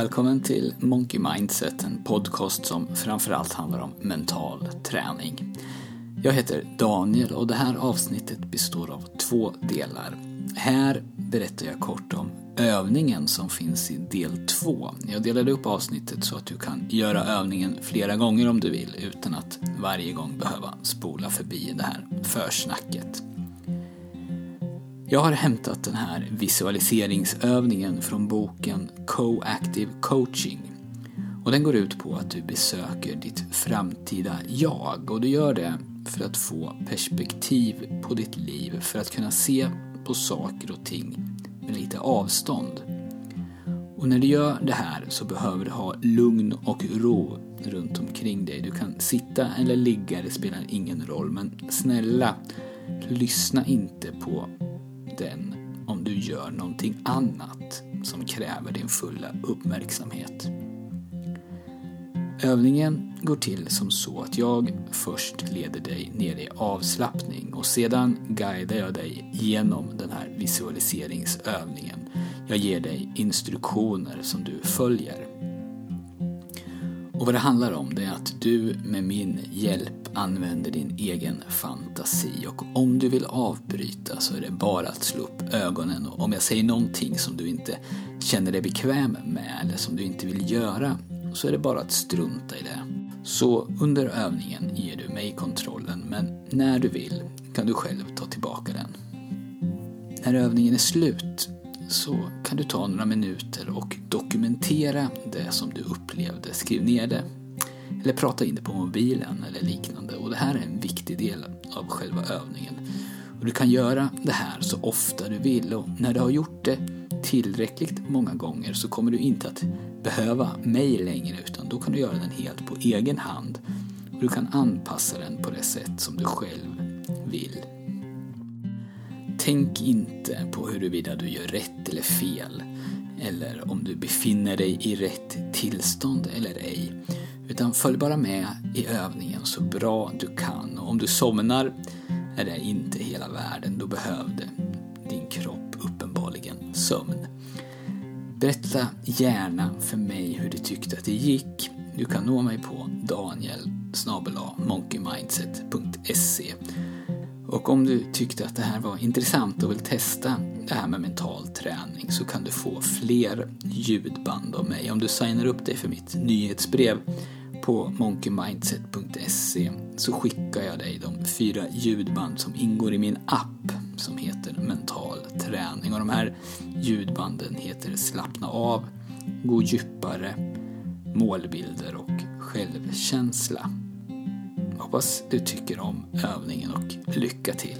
Välkommen till Monkey Mindset, en podcast som framförallt handlar om mental träning. Jag heter Daniel och det här avsnittet består av två delar. Här berättar jag kort om övningen som finns i del två. Jag delade upp avsnittet så att du kan göra övningen flera gånger om du vill utan att varje gång behöva spola förbi det här försnacket. Jag har hämtat den här visualiseringsövningen från boken Co-Active Coaching. Och den går ut på att du besöker ditt framtida jag och du gör det för att få perspektiv på ditt liv, för att kunna se på saker och ting med lite avstånd. Och när du gör det här så behöver du ha lugn och ro runt omkring dig. Du kan sitta eller ligga, det spelar ingen roll, men snälla, lyssna inte på den om du gör någonting annat som kräver din fulla uppmärksamhet. Övningen går till som så att jag först leder dig ner i avslappning och sedan guidar jag dig genom den här visualiseringsövningen. Jag ger dig instruktioner som du följer. Och vad det handlar om det är att du med min hjälp använder din egen fantasi och om du vill avbryta så är det bara att slå upp ögonen och om jag säger någonting som du inte känner dig bekväm med eller som du inte vill göra så är det bara att strunta i det. Så under övningen ger du mig kontrollen men när du vill kan du själv ta tillbaka den. När övningen är slut så kan du ta några minuter och dokumentera det som du upplevde. Skriv ner det. Eller prata in det på mobilen eller liknande. Och det här är en viktig del av själva övningen. Och du kan göra det här så ofta du vill och när du har gjort det tillräckligt många gånger så kommer du inte att behöva mig längre utan då kan du göra den helt på egen hand. Och du kan anpassa den på det sätt som du själv vill. Tänk inte på huruvida du gör rätt eller fel eller om du befinner dig i rätt tillstånd eller ej. Utan följ bara med i övningen så bra du kan. Och om du somnar är det inte hela världen. Då behövde din kropp uppenbarligen sömn. Berätta gärna för mig hur du tyckte att det gick. Du kan nå mig på daniel monkeymindset.se och om du tyckte att det här var intressant och vill testa det här med mental träning så kan du få fler ljudband av mig om du signar upp dig för mitt nyhetsbrev på monkeymindset.se så skickar jag dig de fyra ljudband som ingår i min app som heter Mental träning. Och de här ljudbanden heter Slappna av, Gå djupare, Målbilder och Självkänsla. Hoppas du tycker om övningen och lycka till!